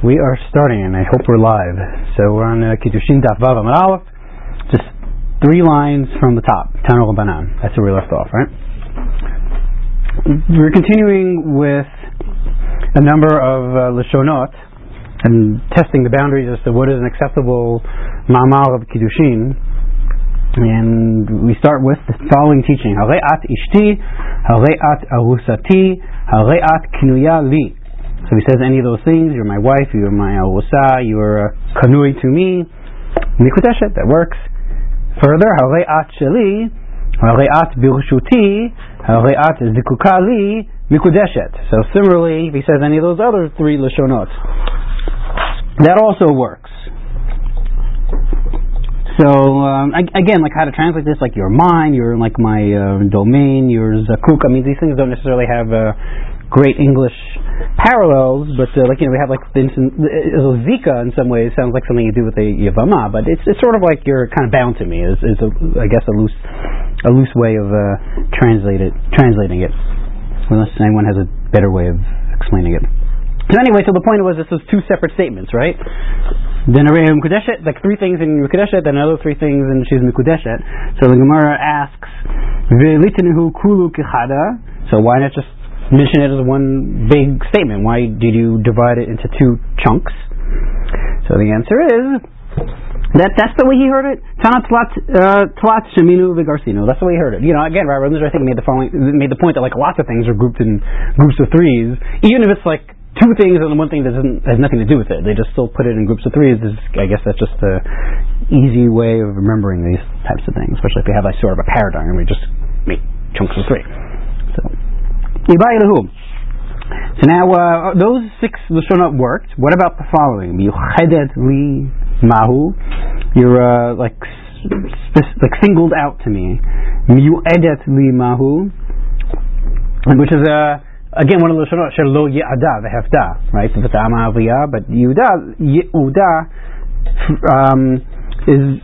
We are starting, and I hope we're live. So we're on uh, Kiddushin Daf Vav Aleph, just three lines from the top, Tanu Banan. That's where we left off, right? We're continuing with a number of uh, Lashonot and testing the boundaries as to what is an acceptable Ma'amar of Kiddushin. And we start with the following teaching: Hare'at ishti, hare'at arusati, hare'at knuya li. So he says any of those things, you're my wife, you're my arusa, you're a kanui to me, mikudeshet, that works. Further, hare'at sheli, hare'at birshuti, hare'at zikukali, mikudeshet. So similarly, if he says any of those other three lashonot, that also works. So um, again, like how to translate this, like you're mine, you're like my uh, domain, you're zakuk. I mean, these things don't necessarily have uh, great English parallels, but uh, like you know, we have like the instant, uh, zika in some ways sounds like something you do with a yavama, but it's it's sort of like you're kind of bound to me. Is is a, I guess a loose a loose way of uh, translate it, translating it, unless anyone has a better way of explaining it. So anyway, so the point was this was two separate statements, right? Then Mekudeshet, like three things in Mekudeshet, then another three things and she's Mekudeshet. So the Gemara asks, kulu. So why not just mention it as one big statement? Why did you divide it into two chunks? So the answer is that that's the way he heard it. Tanat uh, tlat sheminu v'garsino. That's the way he heard it. You know, again, Rabbi Rundler, I think made the following made the point that like lots of things are grouped in groups of threes, even if it's like two things and one thing that has nothing to do with it. They just still put it in groups of threes. I guess that's just the easy way of remembering these types of things, especially if you have like sort of a paradigm where you just make chunks of three. So, so now uh, those six lashonot worked. What about the following? Miyuchedet li mahu. You're uh, like sp- like singled out to me. Miyuedet li mahu, which is uh, Again, one of the Lashonot, Shelo Ye'ada V'hefta, right? V'ta'ama Aviyah, but Yehuda, Yehuda, um, is,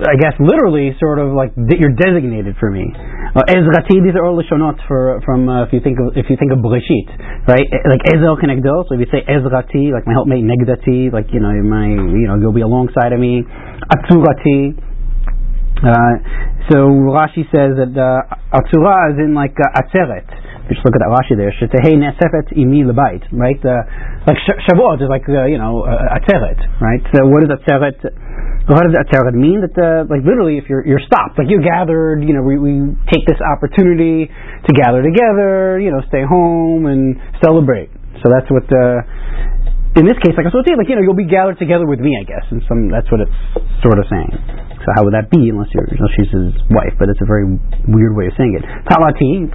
I guess, literally sort of like you're designated for me. Uh, Ezrati, these are all Lashonot for, from, uh, if you think of, if you think of Breshit, right? Like Ezer Kenegdo, so if you say Ezrati, like my helpmate Negdati, like, you know, my, you know, you'll be alongside of me. Atzurati, uh, so Rashi says that uh, Atzura is in like uh, Atzeret just look at that Rashi there. Shetehei nesefet imi lebait, right? Uh, like Shavuot is like uh, you know uh, atzeret, right? So what does atzeret? Mean? That uh, like literally, if you're you're stopped, like you're gathered, you know, we, we take this opportunity to gather together, you know, stay home and celebrate. So that's what. Uh, in this case, like I was saying, like you know, you'll be gathered together with me, I guess, and some that's what it's sort of saying. So how would that be unless you're unless she's his wife? But it's a very weird way of saying it. Talati,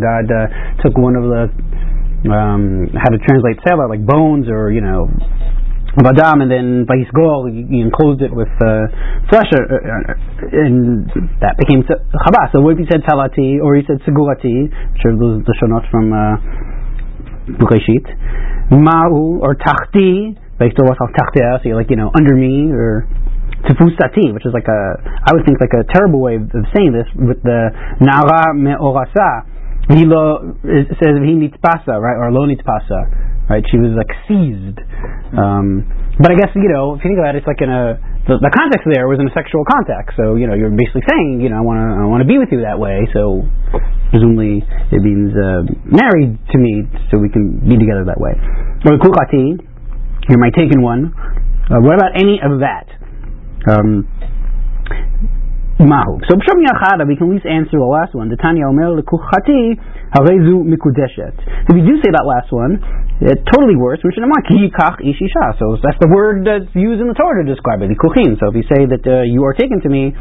God uh, took one of the um, how to translate sela like bones or you know Vadam, and then Vaisgol, he enclosed it with uh, flesh, uh, uh, and that became Chabas. So what if he said Talati, or he said Segurati, which are the shonot from uh, Bereshit, Ma'u, or Tachti, like so like you know under me or tefustati, which is like a I would think like a terrible way of saying this with the nara me'orasa. He lo it says he nitpasa right or lo nitpasa right. She was like seized. Um, but I guess you know if you think about it, it's like in a the, the context there was in a sexual context. So you know you're basically saying you know I want to I want to be with you that way. So presumably it means uh, married to me, so we can be together that way. Kukati you're my taken one. Uh, what about any of that? Um, Mahu. So B'Shem Yachada, we can at least answer the last one. The Tanya Omer Lekuchati Harezu Mikudeshet. If you do say that last one, it totally works. Which Kach Ishisha. So that's the word that's used in the Torah to describe it. Likuchim. So if you say that uh, you are taken to me,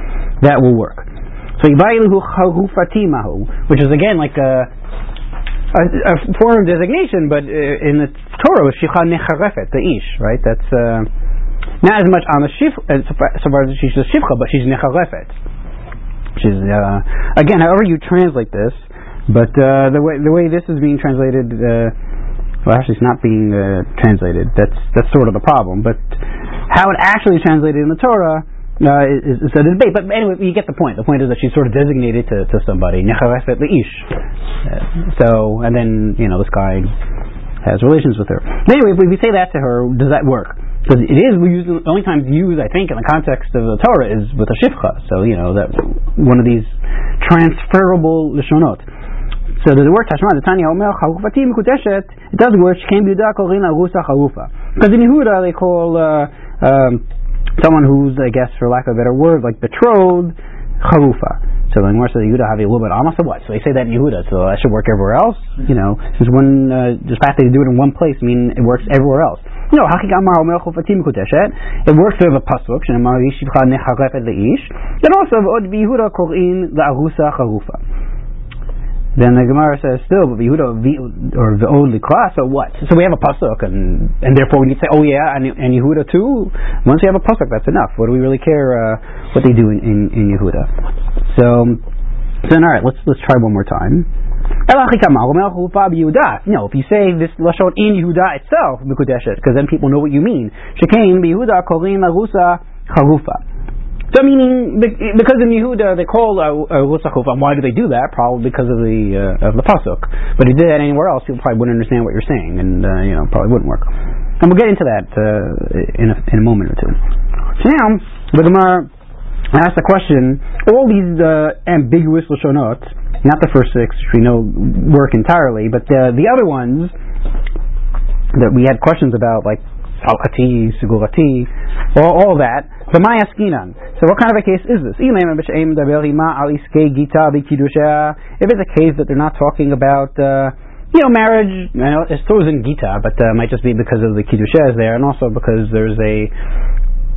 that will work. So Yibayilu Harufati Mahu, which is again like a a, a form of designation, but uh, in the Torah, Shicha Necharefet, the Ish, right? That's uh, not as much on the Shif, uh, so far as she's a Shifcha, but she's Necharefet. She's, uh, again, however you translate this, but uh, the way the way this is being translated, uh, well, actually, it's not being uh, translated. That's that's sort of the problem. But how it actually is translated in the Torah uh, is, is a debate. But anyway, you get the point. The point is that she's sort of designated to, to somebody. Uh, so, and then you know this guy has relations with her. Anyway, if we say that to her, does that work? Because it is we use the only time used, I think, in the context of the Torah is with a shifcha. So you know that one of these transferable lishonot. So the word Tashma, the Tanya Omer Chalufati Mikudeshet, it does work. She came Yehuda Korin Arusa Chalufa. Because in Yehuda they call uh, um, someone who's, I guess, for lack of a better word, like betrothed, Chalufa. So the Gemara says Yehuda have a little bit almost what? So they say that in Yehuda, so that should work everywhere else. You know, since one uh, the fact that they do it in one place, mean it works everywhere else. No, Hakik Amar Omer Chufatim Kudeshet. It works with a pasuk. Leish. And also Od Yehuda Korin the Arusa Chalufa. Then the Gemara says still, but Yehuda or Ve'od Likra, so what? So we have a pasuk, and and therefore we need to say, oh yeah, and, and Yehuda too. Once we have a pasuk, that's enough. What do we really care uh, what they do in, in, in Yehuda? So, then all right, let's let's try one more time. No, if you say this lashon in Yehuda itself, because then people know what you mean. So meaning because in Yehuda they call a uh, why do they do that? Probably because of the uh, of the pasuk. But if you did that anywhere else, people probably wouldn't understand what you're saying, and uh, you know probably wouldn't work. And we'll get into that uh, in a, in a moment or two. So now the Gemara asks the question: all these uh, ambiguous lashonot, not the first six, which we know work entirely, but the the other ones that we had questions about, like salkati, sigurati, all, all that. So my askinan. So what kind of a case is this? If it's a case that they're not talking about, uh, you know, marriage, you know, it's throws in Gita, but uh, might just be because of the Kiddushes there, and also because there's a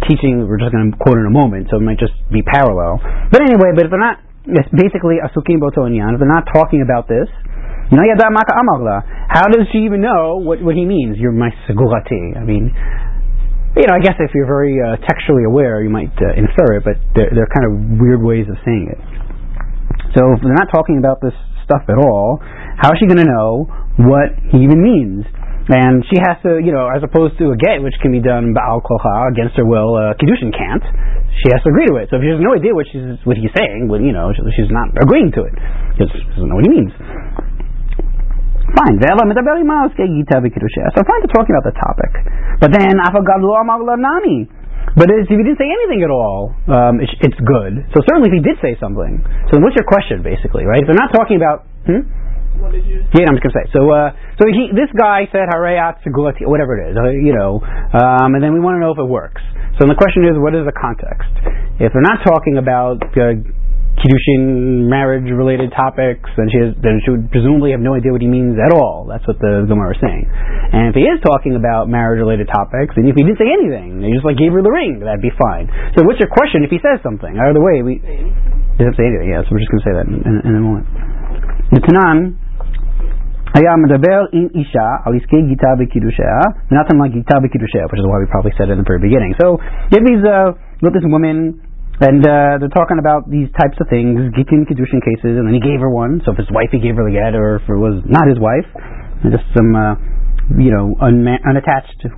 teaching we're just going to quote in a moment, so it might just be parallel. But anyway, but if they're not, basically asukim boto If they're not talking about this, how does she even know what, what he means? You're my segurati. I mean, you know, I guess if you're very uh, textually aware, you might uh, infer it, but they're, they're kind of weird ways of saying it. So if they're not talking about this stuff at all, how is she going to know what he even means? And she has to, you know, as opposed to a get, which can be done ba'al kocha, against her will, uh, Kiddushin can't. She has to agree to it. So if she has no idea what she's what he's saying, well, you know, she's not agreeing to it because she doesn't know what he means. Fine. So fine to talking about the topic. But then, but if he didn't say anything at all, um, it's, it's, good. So certainly if he did say something. So what's your question, basically, right? If they're not talking about... Hmm? What did you? Yeah, I'm just gonna say. So, uh, so he, this guy said harayat segulati, whatever it is, uh, you know, um, and then we want to know if it works. So the question is, what is the context? If they're not talking about uh, Kiddushin marriage-related topics, then she, has, then she would presumably have no idea what he means at all. That's what the Gemara is saying. And if he is talking about marriage-related topics, and if he didn't say anything, he just like gave her the ring, that'd be fine. So what's your question if he says something? Either way, we he doesn't say anything. Yeah, so we're just going to say that in, in, in a moment. The Tanan היה מדבר עם אישה על עסקי גיטה בקידושיה, ונתן לה גיטה בקידושיה, which is why we probably said it in the very beginning. So, if he's uh, with this woman and uh, they're talking about these types of things, Gittin Kiddushin cases, and then he gave her one. So if his wife, he gave her the get, or if it was not his wife, just some, uh, you know, unma- unattached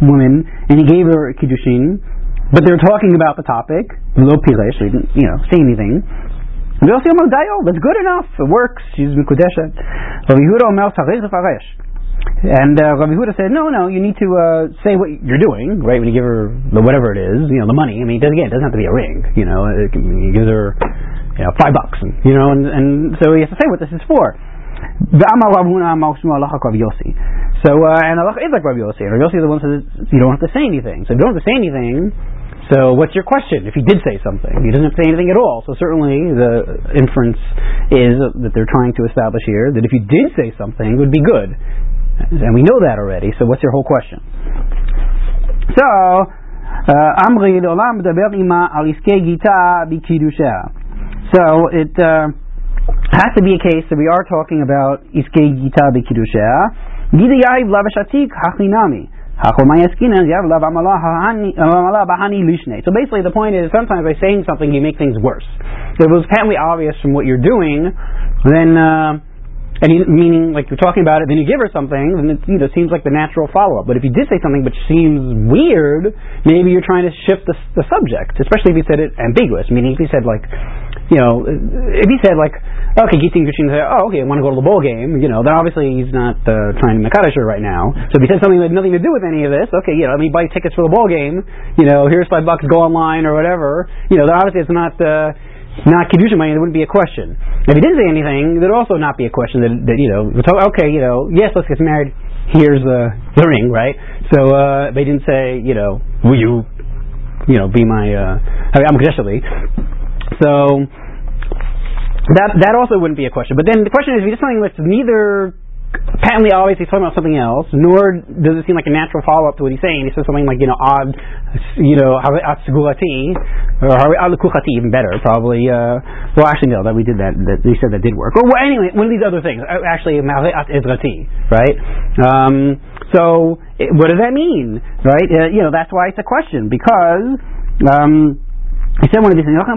woman, and he gave her Kiddushin, but they're talking about the topic, Lo Piresh, so he didn't, you know, say anything. That's good enough. It works. She's Mikudeshet. And uh, Rabbi Huda said, no, no, you need to uh, say what you're doing, right? When you give her the whatever it is, you know, the money. I mean, again, it doesn't have to be a ring. You know, he gives her, you know, five bucks, and you know, and, and so he has to say what this is for. So, uh, and Allah is like Rabbi Yossi. And Rabbi Yossi is the one who says you don't have to say anything. So if you don't have to say anything, so what's your question? If he did say something, he doesn't say anything at all. So certainly the inference is that they're trying to establish here that if you did say something, it would be good, and we know that already. So what's your whole question? So uh, Amri olam ima gita So it. Uh, has to be a case that we are talking about iske gita b'kiddushah. Gita l'avashatik hachinami. So basically, the point is sometimes by saying something you make things worse. If it was patently obvious from what you're doing, then uh, and he, meaning like you're talking about it, then you give her something, then it you know seems like the natural follow up. But if you did say something which seems weird, maybe you're trying to shift the, the subject, especially if you said it ambiguous. Meaning if he said like, you know, if he said like, okay, Gitin Gushin say, oh okay, I want to go to the bowl game, you know, then obviously he's not uh, trying to Makadish right now. So if he said something that had nothing to do with any of this, okay, you know, let me buy tickets for the bowl game, you know, here's five bucks, go online or whatever, you know, then obviously it's not. Uh, not kiddushin money, there wouldn't be a question. If he didn't say anything, there'd also not be a question that, that you know, okay, you know, yes, let's get married. Here's the the ring, right? So uh, they didn't say, you know, will you, you know, be my uh, I'm So that that also wouldn't be a question. But then the question is, if he did something that's neither patently obvious he's talking about something else, nor does it seem like a natural follow up to what he's saying. He says something like, you know, odd, you know, atsgulati, or kuchati, even better, probably. Uh, well, actually, no, that we did that, that. We said that did work. Or well, anyway, one of these other things. Uh, actually, right? Um, so, what does that mean, right? Uh, you know, that's why it's a question, because. Um, he said one of these things? So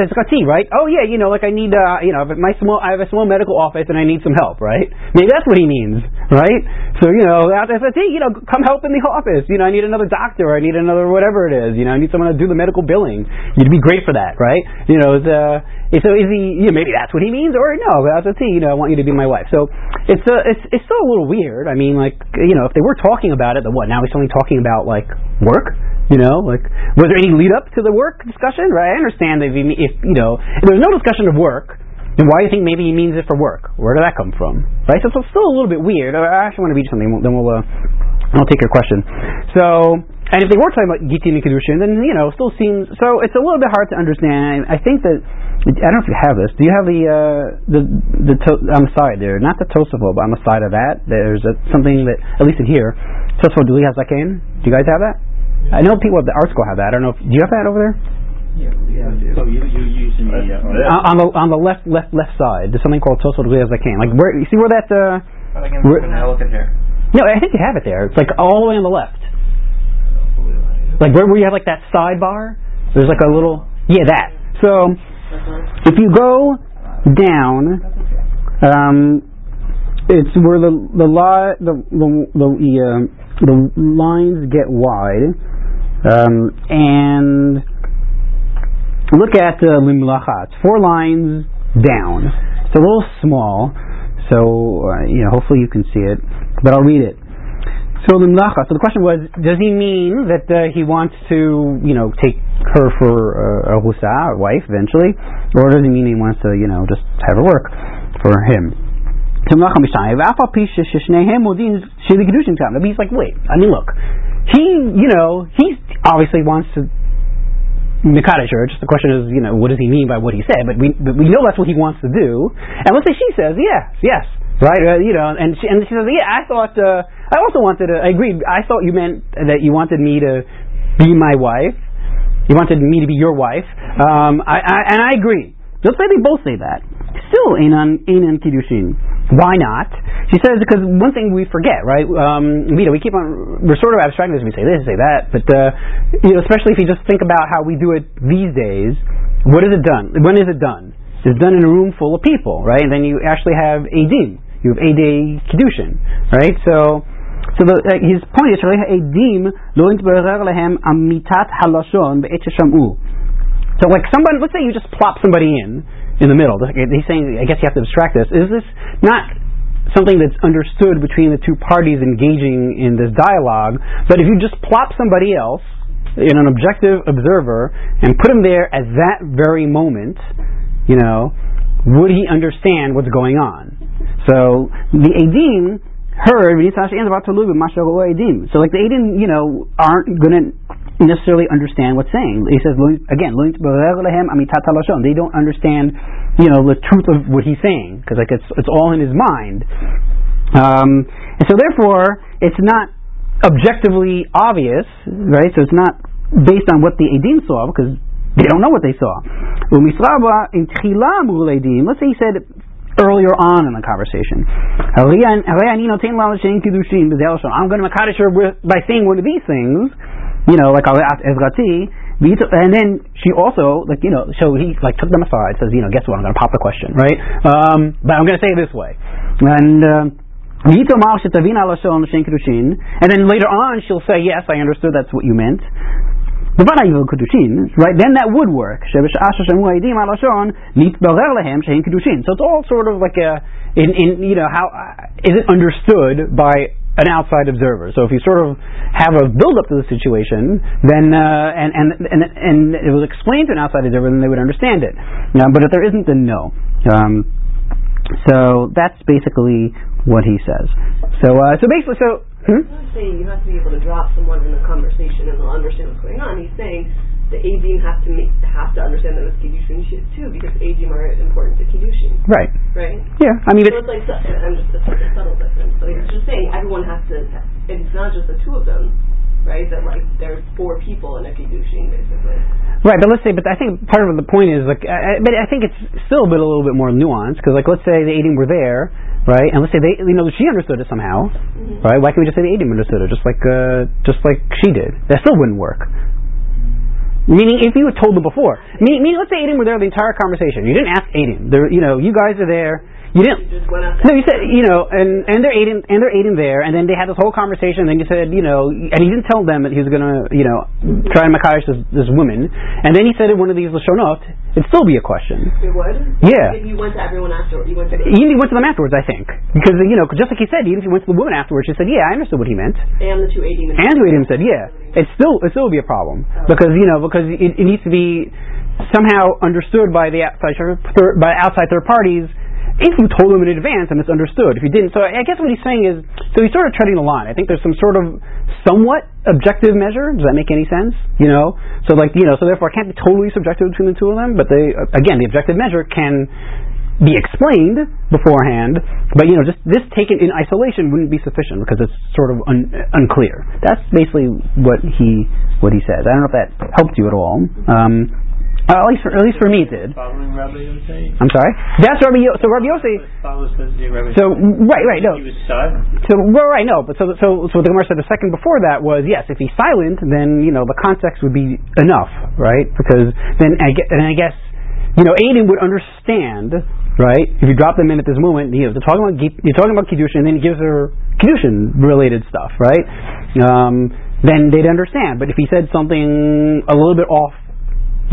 it's got right? Oh yeah, you know, like I need, uh, you know, my small, I have a small medical office and I need some help, right? Maybe that's what he means, right? So you know, that's a you know, come help in the office. You know, I need another doctor, I need another whatever it is. You know, I need someone to do the medical billing. You'd be great for that, right? You know, the so is he? You know, maybe that's what he means, or no, but that's a T. You know, I want you to be my wife. So it's a, uh, it's it's still a little weird. I mean, like you know, if they were talking about it, then what? Now he's only talking about like work. You know, like was there any lead up to the work discussion? Right? I understand if, he, if you know, if there's no discussion of work. Then why do you think maybe he means it for work? Where did that come from? Right? So, so it's still a little bit weird. I actually want to read something. Then we'll uh, I'll take your question. So and if they were talking about Gitin and Kedushin, then you know, still seems so. It's a little bit hard to understand. I think that I don't know if you have this. Do you have the uh, the the to, on the side there? Not the Tosafot, but on the side of that, there's a, something that at least in here, Tosafot Duli has Zaken. Do you guys have that? I know people at the art school have that. I don't know. If, do you have that over there? Yeah, yeah. So you you using the uh, on the on the left left left side. There's something called Tosafot Duli Zaken. Like where you see where that. Uh, where, look at here. No, I think you have it there. It's like all the way on the left. Like where, where you have like that sidebar. There's like a little yeah that. So if you go down, um, it's where the the li- the the the, uh, the lines get wide, um, and look at the uh, It's four lines down. It's a little small, so uh, you know. Hopefully you can see it, but I'll read it. So the question was, does he mean that uh, he wants to, you know, take her for uh, a husa, a wife, eventually, or does he mean he wants to, you know, just have her work for him? He's like, wait, I mean, look, he, you know, he obviously wants to Mikada church. The question is, you know, what does he mean by what he said? But we, but we know that's what he wants to do. And let's say she says, yes, yes, right? Uh, you know, and she, and she says, yeah, I thought, uh, I also wanted to, I agreed, I thought you meant that you wanted me to be my wife. You wanted me to be your wife. Um, I, I, and I agree. Let's say they both say that. Still, Einan, Einan Kiddushin. Why not? She says because one thing we forget, right? Um, you know, we keep on we're sort of abstracting this. We say this, say that, but uh, you know, especially if you just think about how we do it these days. What is it done? When is it done? It's done in a room full of people, right? And then you actually have a edim. You have eday kiddushin, right? So, so the, uh, his point is, So like somebody, let's say you just plop somebody in in the middle. He's saying, I guess you have to abstract this. Is this not something that's understood between the two parties engaging in this dialogue? But if you just plop somebody else in an objective observer and put him there at that very moment, you know, would he understand what's going on? So the Edim heard So like the Edim, you know, aren't going to necessarily understand what's saying. He says again, they don't understand, you know, the truth of what he's saying because like it's it's all in his mind. Um, and so therefore, it's not objectively obvious, right? So it's not based on what the Edim saw because they don't know what they saw. Let's say he said earlier on in the conversation, I'm going to Makadish her by saying one of these things, you know, like And then she also, like, you know, so he, like, took them aside, says, you know, guess what, I'm going to pop the question, right? Um, but I'm going to say it this way. And, um, and then later on she'll say, yes, I understood that's what you meant. Right, then that would work. So it's all sort of like a, in, in you know, how, is it understood by an outside observer. So if you sort of have a build up to the situation, then uh, and, and and and it was explained to an outside observer, then they would understand it. Um, but if there isn't, then no. Um, so that's basically what he says. So uh, so basically, so. Hmm? He's not saying you have to be able to drop someone in a conversation and they'll understand what's going on. He's saying the Adim have to make, have to understand that it's kiddushin too because Adim are important to kiddushin. Right. Right. Yeah. I mean, so it's like I'm just it's like a subtle difference. So he's just saying everyone has to. It's not just the two of them, right? That like there's four people in a kiddushin basically. Right, but let's say, but I think part of the point is like, I, but I think it's still a bit a little bit more nuanced because like let's say the Adim were there, right? And let's say they, you know, she understood it somehow, mm-hmm. right? Why can't we just say the Adim understood it, just like, uh, just like she did? That still wouldn't work. Meaning, if you had told them before, meaning, meaning let's say Edim were there the entire conversation. You didn't ask Edim. There, you know, you guys are there. You didn't. You no, you said you know, and and they're aiding and they're aiding there, and then they had this whole conversation. And then you said you know, and he didn't tell them that he was gonna you know try and makayish this, this woman. And then he said in one of these lashonot, it'd still be a question. It would. Yeah. If you went to everyone afterwards, you went to. He went to them afterwards, I think, because you know, just like he said, even if he went to the woman afterwards, she said, "Yeah, I understood what he meant." And the two aiding. And two aiding said, "Yeah." it still it still would be a problem oh. because you know because it, it needs to be somehow understood by the outside by outside third parties if you told them in advance and it's understood. If you didn't, so I guess what he's saying is, so he's sort of treading the line. I think there's some sort of somewhat objective measure. Does that make any sense? You know, so like you know, so therefore it can't be totally subjective between the two of them. But they again, the objective measure can be explained beforehand, but you know, just this taken in isolation wouldn't be sufficient because it's sort of un- unclear. That's basically what he what he says. I don't know if that helped you at all. Um, uh, at least, for, at least for me, it did. Following Rabbi Yossi. I'm sorry. That's Rabbi Yossi. So Rabbi Yossi. So right, right, no. He was silent. So well, right, no. But so, so, so what the Gemara said the second before that was yes. If he's silent, then you know the context would be enough, right? Because then I get, and I guess you know Edim would understand, right? If you drop them in at this moment, you know, they're talking about you're talking about kiddushin, and then he gives her kiddushin related stuff, right? Um, then they'd understand. But if he said something a little bit off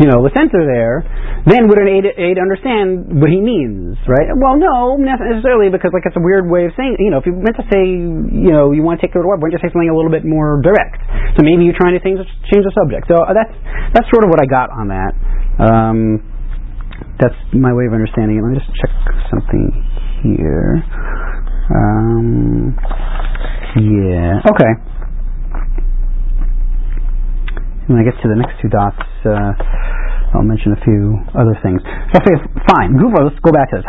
you know, the censor there, then would an aid, aid understand what he means, right? Well, no, not necessarily, because like it's a weird way of saying, you know, if you meant to say, you know, you want to take to web, why don't you say something a little bit more direct? So maybe you're trying to change, change the subject. So uh, that's that's sort of what I got on that. Um, that's my way of understanding it. Let me just check something here. Um, yeah. Okay. When I get to the next two dots, uh, I'll mention a few other things. Okay, fine. Let's go back to this.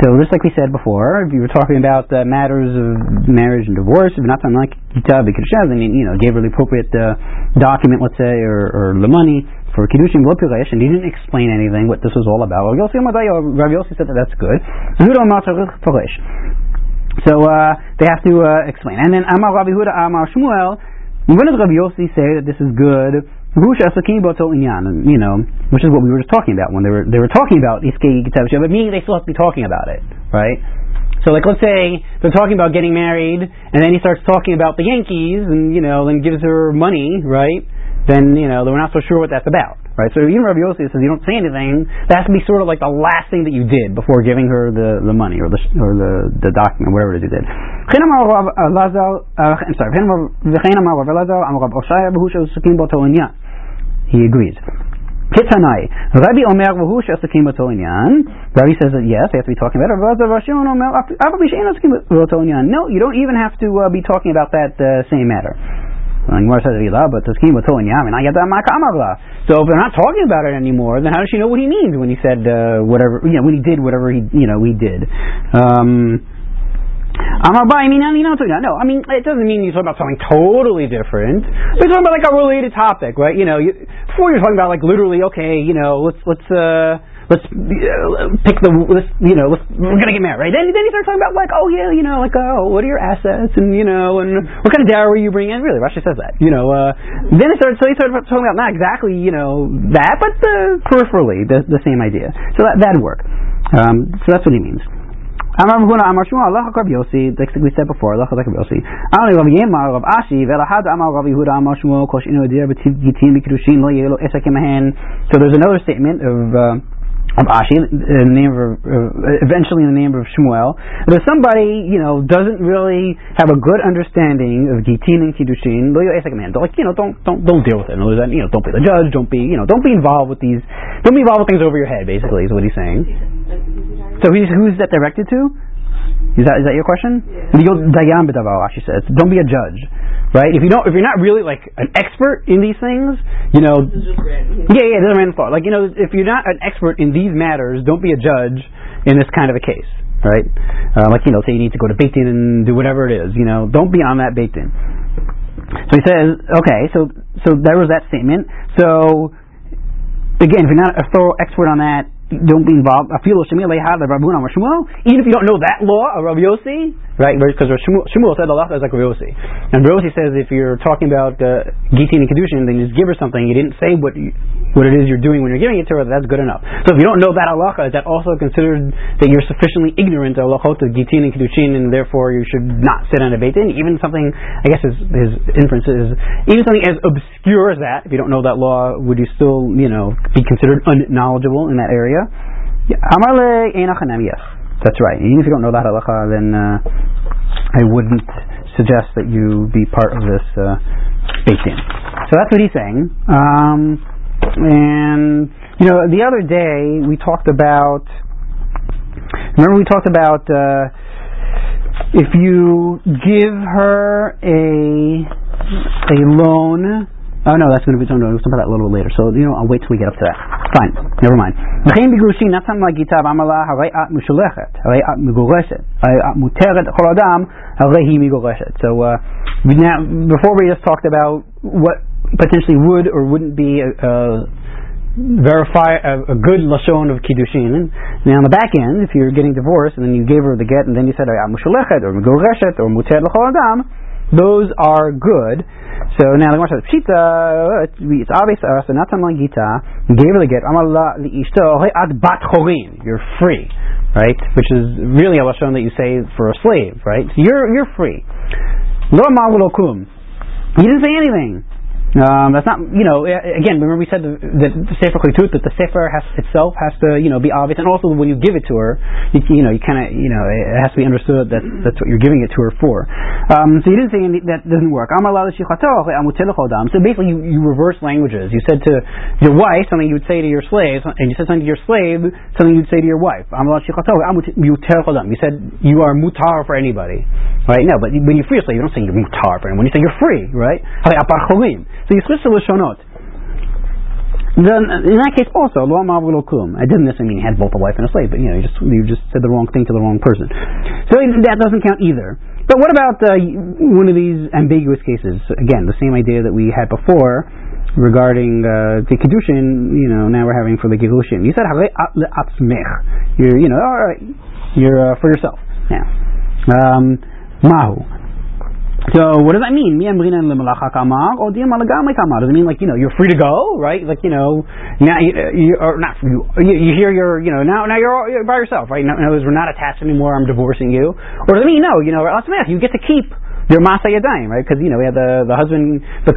So just like we said before, if you were talking about uh, matters of marriage and divorce, if not something like gita b'kiddusheha, then you know gave her the appropriate uh, document, let's say, or, or the money for kiddushin v'piresh, and he didn't explain anything what this was all about. Rabbi Yossi said that that's good. So uh, they have to uh, explain. And then Amar Rabbi Huda Amar Shmuel, when does Rabbi Yossi say that this is good? You know, which is what we were just talking about when they were they were talking about Iskei but meaning they still have to be talking about it, right? So like let's say they're talking about getting married, and then he starts talking about the Yankees, and you know, then gives her money, right? then you know we're not so sure what that's about, right? So even Rabbi Yossi says you don't say anything. That has to be sort of like the last thing that you did before giving her the, the money or the or the, the document, whatever it is you did. Sorry. He agrees. Kitanai. Rabbi Omer v'hu she'asakim b'to inyan. Rabbi says that yes, they have to be talking about it. No, you don't even have to uh, be talking about that uh, same matter. But So if they're not talking about it anymore, then how does she know what he means when he said uh, whatever, you know, when he did whatever he, you know, he did? Um, Amar I mean, you know. No, I mean, it doesn't mean you're talking about something totally different. We're talking about like a related topic, right? You know, you, before you're talking about like literally, okay, you know, let's, let's, uh, let's uh, pick the let's, you know let's, we're gonna get married. Right? Then then you start talking about like oh yeah you know like uh, oh what are your assets and you know and what kind of dowry you bring in. Really, Rashi says that. You know uh, then they started so he started talking about not exactly you know that but the, peripherally the the same idea. So that that'd work. Um, so that's what he means. Like we said before, So there's another statement of. Uh, of Ashi, in the name of, uh, eventually in the name of Shmuel. But if somebody, you know, doesn't really have a good understanding of Gitin and Kiddushin, man, like, you know, don't, don't, don't deal with it. In other words, you know, don't be the judge, don't be, you know, don't be involved with these, don't be involved with things over your head, basically, is what he's saying. So he's, who's that directed to? Is that, is that your question? Yeah. She says, don't be a judge right? If you don't, if you're not really like an expert in these things, you know, yeah, yeah, it doesn't random thought. Like you know, if you're not an expert in these matters, don't be a judge in this kind of a case, right? Uh, like you know, say you need to go to Beit Din and do whatever it is, you know, don't be on that Beit Din. So he says, okay, so so there was that statement. So again, if you're not a thorough expert on that, don't be involved. Even if you don't know that law of Rabbi Yossi, right? Because Shmuel said Allah is like Rabbi Yossi, and Rabbi Yossi says if you're talking about uh, Gitin and Kedushin, then you just give her something. You didn't say what you, what it is you're doing when you're giving it to her. That's good enough. So if you don't know that halacha, is that also considered that you're sufficiently ignorant of halachot of Gitin and Kedushin, and therefore you should not sit on a beit? Even something, I guess his, his inference is even something as obscure as that. If you don't know that law, would you still you know be considered unknowledgeable in that area? Amarle yes. That's right. Even if you don't know that halacha, then uh, I wouldn't suggest that you be part of this uh, Beit Din. So that's what he's saying. Um, and, you know, the other day we talked about, remember we talked about uh, if you give her a, a loan Oh no, that's going to be something. We'll talk about that a little bit later. So you know, I'll wait till we get up to that. Fine, never mind. וכן בגירושין נתן לגיטה ואמר לה הרי את משולחת, הרי את מגורשת, הרי את מותרת לכל אדם, הרי היא מגורשת. So uh, now, before we just talked about what potentially would or wouldn't be a, a verify a, a, good lashon of kiddushin. Now on the back end, if you're getting divorced and then you gave her the get and then you said I'm mushalechet or megoreshet or muter l'chol adam, those are good. So now the Gemara says, Pshita, it's obvious to us, and not like Gita, gave her the get, Amallah li'ishto, ad bat you're free, right? Which is really a lashon that you say for a slave, right? So you're, you're free. Lo kum. He didn't say anything. Um, that's not, you know, again, remember we said that the Sefer Keritut, that the Sefer has, itself has to, you know, be obvious, and also when you give it to her, you, you know, you kind of, you know, it has to be understood that that's what you're giving it to her for. Um, so you didn't say any, that doesn't work. So basically, you, you reverse languages. You said to your wife something you would say to your slave, and you said something to your slave, something you'd say to your wife. You said you are mutar for anybody, right? No, but when you free a slave, you don't say you're mutar for anyone. You say you're free, right? Switch to Lashonot. Then, in that case, also, lo amav kum. I didn't necessarily mean he had both a wife and a slave, but you know, you just you just said the wrong thing to the wrong person. So that doesn't count either. But what about uh, one of these ambiguous cases? Again, the same idea that we had before regarding uh, the kedushin. You know, now we're having for the givushin. You said You're, you know, all right, you're uh, for yourself. Now, um, mahu. So what does that mean? Or Does it mean like you know you're free to go, right? Like you know now you, you or not you, you hear your you know now now you're, you're by yourself, right? Other words, we're not attached anymore. I'm divorcing you. Or does it mean no? You know, you get to keep your masa yadayim, right? Because you know we had the the husband, the,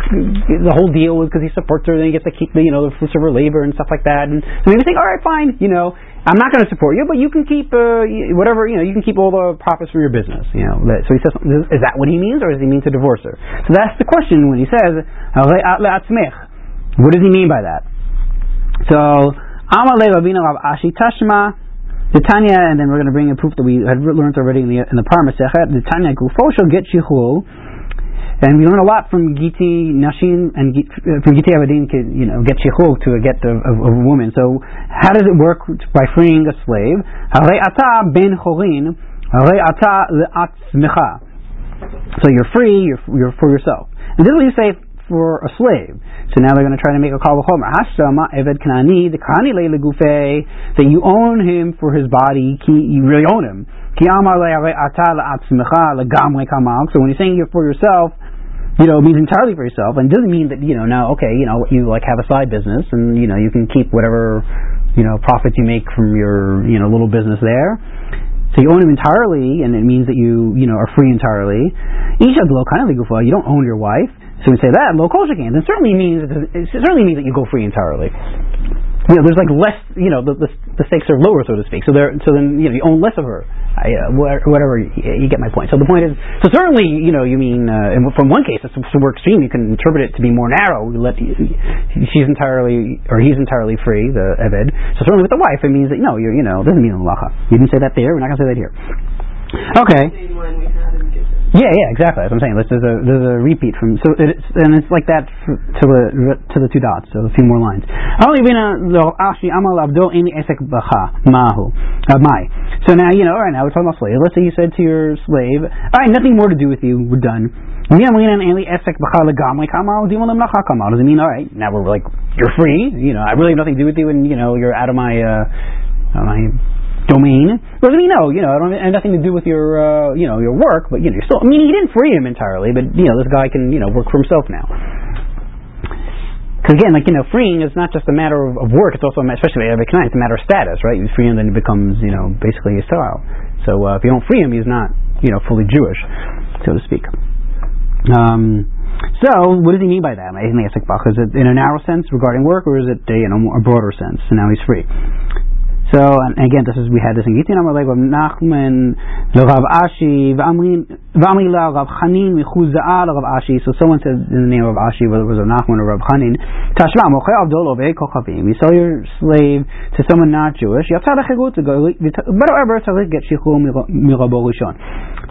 the whole deal was because he supports her, then he gets to keep the you know the fruits of her labor and stuff like that. And so maybe think, all right, fine, you know, I'm not going to support you, but you can keep uh, whatever you know. You can keep all the profits from your business. You know. So he says, is that what he means, or does he mean to divorce her? So that's the question when he says, what does he mean by that? So Amalei Rabino Rav Ashi Tashma. The Tanya, and then we're going to bring a proof that we had learned already in the in the Parmasechet. The Tanya Gufo shall get and we learn a lot from Giti Nashim and uh, from Giti Avadin, you know, get Shechol to get of, of, of, a woman. So how does it work by freeing a slave? Ata ben chorin, ata le'atzmecha. So you're free, you're, you're for yourself. And this is what you say for a slave. So now they're going to try to make a call with Homer. Hashama Eved Kanani, the Kanani Legufe, that you own him for his body, you really own him. So when you're saying you're for yourself, you know, means entirely for yourself, and doesn't mean that, you know, now, okay, you know, you like have a side business, and, you know, you can keep whatever, you know, profits you make from your, you know, little business there. So you own him entirely, and it means that you, you know, are free entirely. Isha lo kind of You don't own your wife. So we say that lo kol then certainly means it certainly means that you go free entirely you know, there's like less, you know, the, the, the stakes are lower, so to speak. So there, so then, you know, you own less of her. I, uh, whatever, you, you, get my point. So the point is, so certainly, you know, you mean, uh, from one case, it's more extreme, you can interpret it to be more narrow. We let she's entirely, or he's entirely free, the Eved. So certainly with the wife, it means that, no, you're, you know, doesn't mean halacha. You didn't say that there, we're not going to say that here. Okay. Yeah, yeah, exactly. That's what I'm saying. There's a there's a repeat from so it's and it's like that to the to the two dots. So a few more lines. Uh, so now you know. All right, now we're talking about slave. Let's say you said to your slave, "All right, nothing more to do with you. We're done." Does it mean all right? Now we're like you're free. You know, I really have nothing to do with you, and you know you're out of my uh, my domain. Doesn't mean no, you know, I don't have nothing to do with your, uh, you know, your work, but you know, you're still. I mean, he didn't free him entirely, but you know, this guy can, you know, work for himself now. Because again, like you know, freeing is not just a matter of, of work; it's also, a, especially every kind, it's a matter of status, right? You free him, then he becomes, you know, basically a style. So uh, if you don't free him, he's not, you know, fully Jewish, so to speak. Um, so, what does he mean by that? Is it in a narrow sense regarding work, or is it you know a broader sense? So now he's free. So and again, this is we had this in Gittin Amar Rav Nachman, Rav Ashi, V'amri La Rav Chanin Michuzaa Rav Ashi. So someone said in the name of Ashi, whether it was a Nachman or Rav Chanin, Tashma Mochei Avdol Ovei Kochavim. You sell your slave to someone not Jewish. Yatzad Echirut However, Tzarich get Shichur Mirabo Rishon.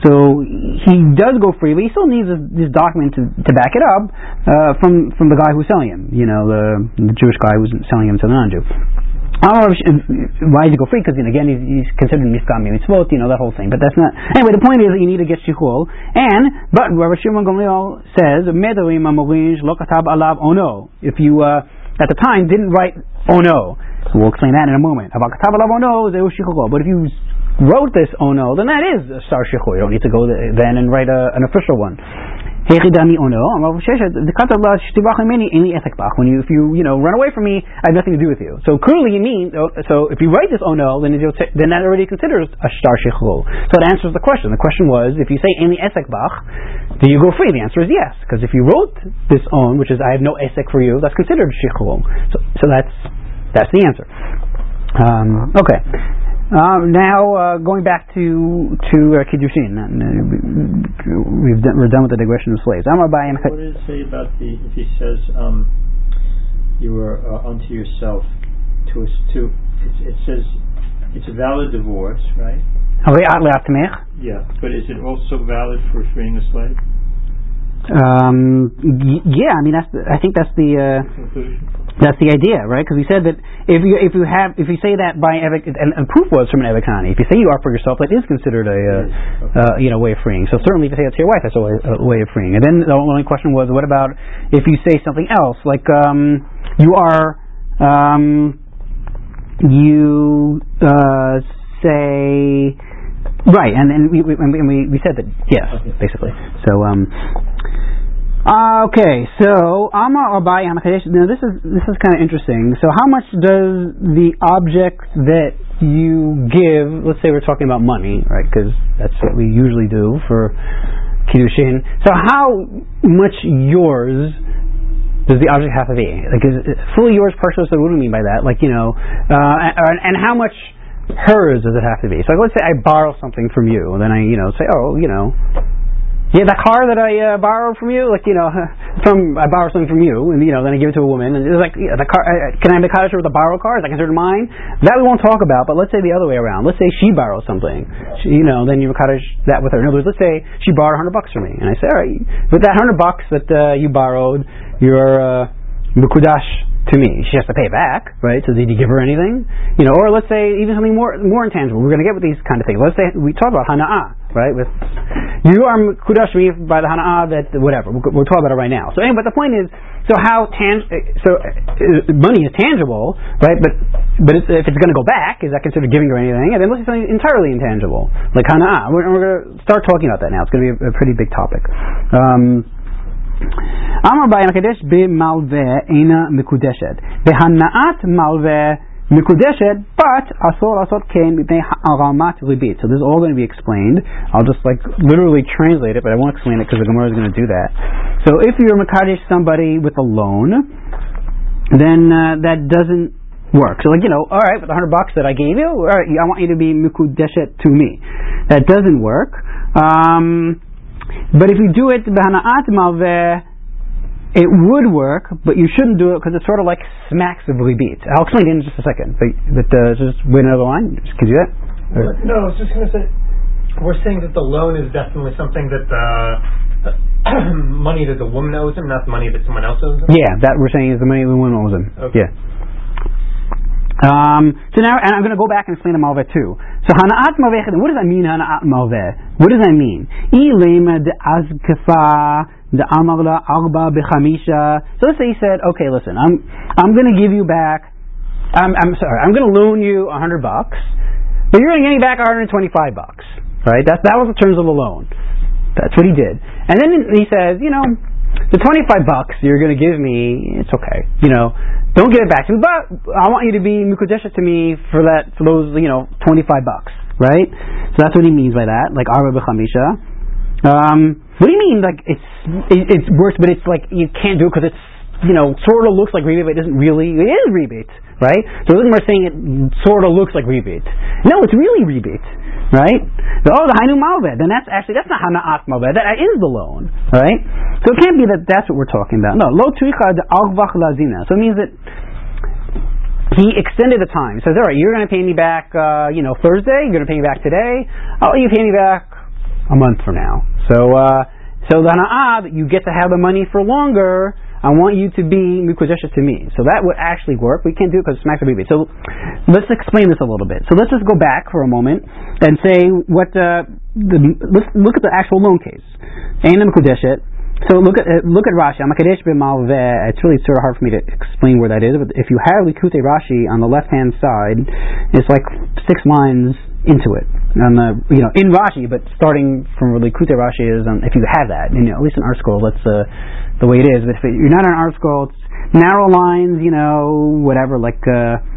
So he does go free, but he still needs this, this document to, to back it up uh, from from the guy who's selling him. You know, the, the Jewish guy who's selling him to the non-Jew. Why does he go free? Because again, he's, he's considered mifkam mitzvot, you know that whole thing. But that's not. Anyway, the point is that you need to get shichul. And but Rabbi Shimon Gamliel says medarim amorinj lo alav ono. If you uh, at the time didn't write ono, we'll explain that in a moment. About alav ono But if you wrote this ono, then that is a star shichul. You don't need to go then and write a, an official one. When you, if you, you know, run away from me, I have nothing to do with you. So clearly you mean, so if you write this oh no, then, then that already considers a star shechul. So it answers the question. The question was, if you say any esek bach, do you go free? The answer is yes. Because if you wrote this on, which is I have no esek for you, that's considered shechul. So, so that's, that's the answer. Um, okay. Um, now uh, going back to to uh, kiddushin, uh, we've done, we're done with the digression of slaves. I'm Abayim. What does it say about the if he says um, you are uh, unto yourself to to it, it says it's a valid divorce, right? Yeah, but is it also valid for freeing a slave? Um, y- yeah, I mean that's the, I think that's the uh, that's the idea, right? Because we said that if you if you have if you say that by Evik, and, and proof was from an Evikani, if you say you are for yourself, that is considered a uh, uh, you know way of freeing. So certainly if you say it to your wife, that's a way, a way of freeing. And then the only question was, what about if you say something else, like um, you are um, you uh, say Right, and, and we, we, and we, we said that, yes, basically. So, um, uh, okay, so Amar Abai. Now this is this is kind of interesting. So how much does the object that you give? Let's say we're talking about money, right? Because that's what we usually do for kiddushin. So how much yours does the object have to be? Like is it fully yours, personal? So what do we mean by that? Like you know, uh, and, and how much hers does it have to be? So let's say I borrow something from you, and then I, you know, say, oh, you know, yeah, that car that I uh, borrowed from you, like you know, from I borrowed something from you, and you know, then I give it to a woman, and it's like, yeah, the car. Uh, can I have a with a borrowed car? Is that considered mine? That we won't talk about. But let's say the other way around. Let's say she borrows something, she, you know, then you kaddish that with her. In other words, let's say she borrowed hundred bucks from me, and I say, all right, with that hundred bucks that uh, you borrowed, you're uh, Mukudash to me. She has to pay back, right? So did you give her anything? You know, or let's say even something more more intangible. We're going to get with these kind of things. Let's say we talk about hana'ah, right? With you are kudash me by the hana'ah that whatever. We'll, we'll talk about it right now. So anyway, but the point is, so how tang- so uh, money is tangible, right? But but it's, if it's going to go back, is that considered giving her anything? And then let's say something entirely intangible, like hana'ah. We're, we're going to start talking about that now. It's going to be a, a pretty big topic. Um, אמר בעין הקדש במלווה אינה מקודשת. בהנאת מלווה מקודשת, but אסור לעשות כן מפני הרמת ריבית. So this is all going to be explained. I'll just like literally translate it, but I won't explain it because the Gemara is going to do that. So if you're mekadesh somebody with a loan, then uh, that doesn't work. So like, you know, all right, with the hundred bucks that I gave you, all right, I want you to be mikudeshet to me. That doesn't work. Um, but if you do it b'hana'at malveh, it would work, but you shouldn't do it because it's sort of like smacks of ribit. I'll explain it in just a second. But, but uh, just wait another line. Just, could you do that? Or- No, I was just going to say, we're saying that the loan is definitely something that the money that the woman owes him, not the money that someone else owes him. Yeah, that we're saying is the money the woman owes him. Okay. Yeah. Um, so now, and I'm going to go back and explain the malveh too. So hana'at malveh, what does that mean, hana'at malveh? What does that mean? Ilema de azkafa de amarla arba bechamisha. So let's say he said, okay, listen, I'm, I'm going to give you back, I'm, I'm sorry, I'm going to loan you a hundred bucks, but you're going to give me back 125 bucks, right? That, that was the terms of the loan. That's what he did. And then he says, you know, the 25 bucks you're going to give me, it's okay. You know, don't give it back to me, but I want you to be mukudesha to me for that, for those, you know, 25 bucks, right? So that's what he means by that, like arba b'chamisha. Um, what do you mean, like, it's, it, it works, but it's like, you can't do it because it's, you know, sort of looks like rebate, but it isn't really, it is rebate, right? So we're saying it sort of looks like rebate. No, it's really rebate, right? Oh, the hainu malveh, then that's actually, that's not hana'at malveh, that is the loan, right? So it can't be that that's what we're talking about. No, lo tuicha de alvach lazina. So it means that he extended the time. He says, all right, you're going to pay me back, uh, you know, Thursday. You're going to pay me back today. Let you pay me back a month from now. So, uh, so the hana'ah that you get to have the money for longer. I want you to be mukudesha to me. So that would actually work. We can't do it because it's smacks rebate. So let's explain this a little bit. So let's just go back for a moment and say what uh, the, let's look at the actual loan case. Ain't mukudeshet. So look at uh, look at Rashi. Amakadesh b'malveh. It's really sort of hard for me to explain where that is. But if you have Likute Rashi on the left hand side, it's like six lines into it. On the you know in Rashi, but starting from where Likute Rashi is. Um, if you have that, you know, at least in ArtScroll, that's uh, the way it is. But if you're not on ArtScroll, it's narrow lines. You know, whatever, like. Uh,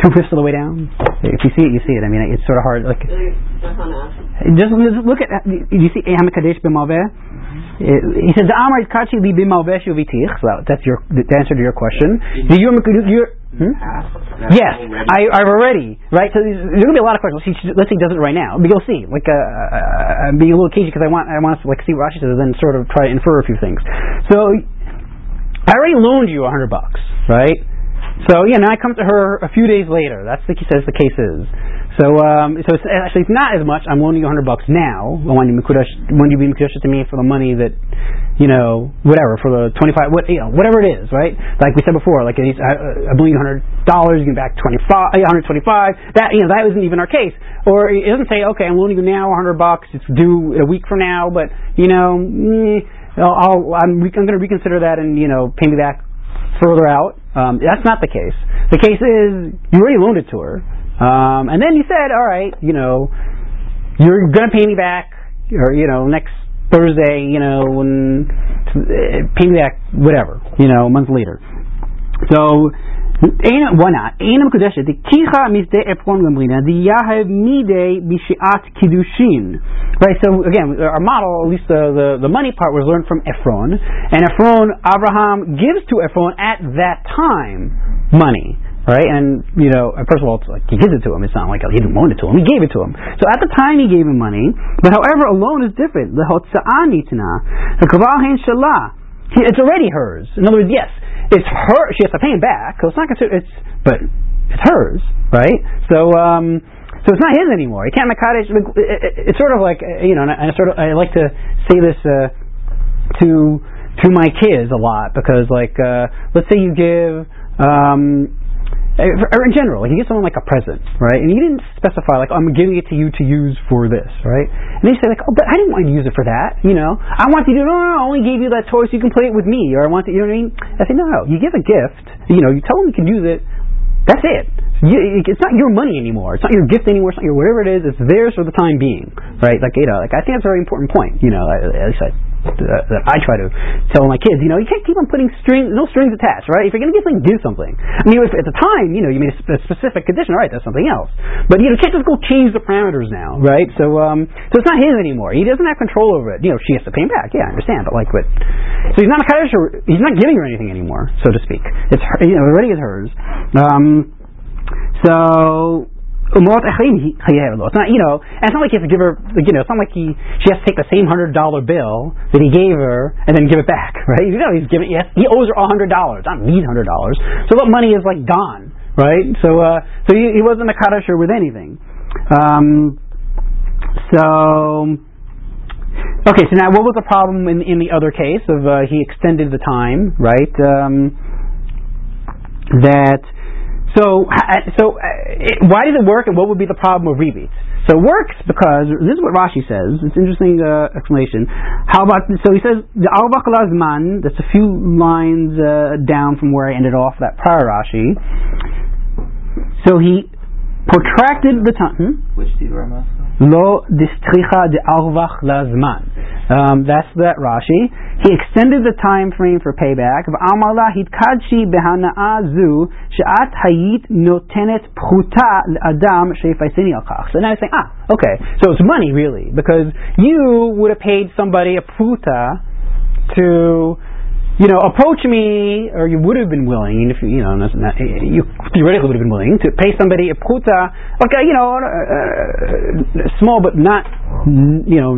Two fifths of the way down. If you see it, you see it. I mean, it's sort of hard. Like, The, the hana'ah. just, just look at. Do You see, Eham Kadesh b'malveh. He says, "Amar kachi li b'malveh shuvitich." So that's your the answer to your question. Do you? you hmm? Yes, I, I've already right. So there's going to be a lot of questions. Let's see, let's see, does it right now. But you'll see. Like, uh, uh, I'm being a little cagey because I want I want us to like see what Rashi says, and then sort of try to infer a few things. So I already loaned you a hundred bucks, right? So yeah, now I come to her a few days later. That's the as the case is. So um, so it's actually it's not as much. I'm loaning you a hundred bucks now. When you mikudash, when you be mikudash to me for the money that you know whatever for the twenty five what you know whatever it is, right? Like we said before, like he's, I, I believe hundred dollars, you get back twenty five, one hundred twenty five. That you know that isn't even our case. Or it doesn't say okay, I'm loaning you now a hundred bucks. It's due a week from now, but you know. Mm, I'll, I'm, I'm going to reconsider that and you know pay me back further out. Um, that's not the case. The case is you already loaned it to her, um, and then you said, "All right, you know, you're going to pay me back, or you know, next Thursday, you know, when uh, pay me back, whatever, you know, a month later." So. Mekudeshet, the kicha misde Ephron gamrina, the yahav mide bishiat kiddushin. Right, so again, our model, at least the, the, the money part was learned from Ephron, and Ephron, Abraham gives to Ephron at that time money. Right, and you know, first of all, like he gives it to him. It's not like he didn't loan it to him; he gave it to him. So at the time, he gave him money. But however, a loan is different. The hotza'ah nitna, the kaval hein shalah. It's already hers. In other words, yes, it's her. She has to pay him back. It's not considered. It's but it's hers, right? So um, so it's not his anymore. He can't makadesh. It's sort of like uh, you know. And I, I sort of I like to say this uh, to to my kids a lot because, like, uh, let's say you give. Um, Uh, or in general, like you give someone like a present, right? And you didn't specify like I'm giving it to you to use for this, right? And they say like, oh, but I didn't want you to use it for that, you know. I want you to no, no, I only gave you that toy so you can play it with me, or I want to, you know what I mean? I say no, no. You give a gift, you know, you tell them you can use it. That's it. You, it's not your money anymore. It's not your gift anymore. It's not your whatever it is. It's theirs for the time being, right? Like you know, like I think that's a very important point. You know, as I that I try to tell my kids, you know, you can't keep on putting strings, no strings attached, right? If you're going to get something, do something. I mean, if at the time, you know, you made a, specific condition, all right, that's something else. But, you know, you can't just go change the parameters now, right? So, um, so it's not his anymore. He doesn't have control over it. You know, she has to pay him back. Yeah, I understand, but like, but, so he's not a kaddish, he's not giving her anything anymore, so to speak. It's, her, you know, already is hers. Um, so, It's not, you know, and it's not like you have to give her, you know, it's not like he, she has to take the same hundred dollar bill that he gave her and then give it back, right? You know, he's giving, yes, he owes her a hundred dollars, not these hundred dollars. So what money is like gone, right? So, uh, so he, he wasn't a kaddish with anything. Um, so, okay, so now what was the problem in, in the other case of uh, he extended the time, right? Um, that so, so uh, why does it work, and what would be the problem with rebates? So it works because this is what Rashi says. It's an interesting uh, explanation. How about so he says the al man. That's a few lines uh, down from where I ended off that prior Rashi. So he protracted the time. Hmm? Which diorama? Lo districha de arvach lazman. Um, that's that Rashi. He extended the time frame for payback. V'amala hitkadshi behana'a zu she'at hayit notenet pruta adam she'faisini al So now he's saying, ah, okay, so it's money really, because you would have paid somebody a pruta to you know, approach me, or you would have been willing, if you, know, not, you theoretically would have been willing to pay somebody a pruta, like a, you know, uh, small but not, you know,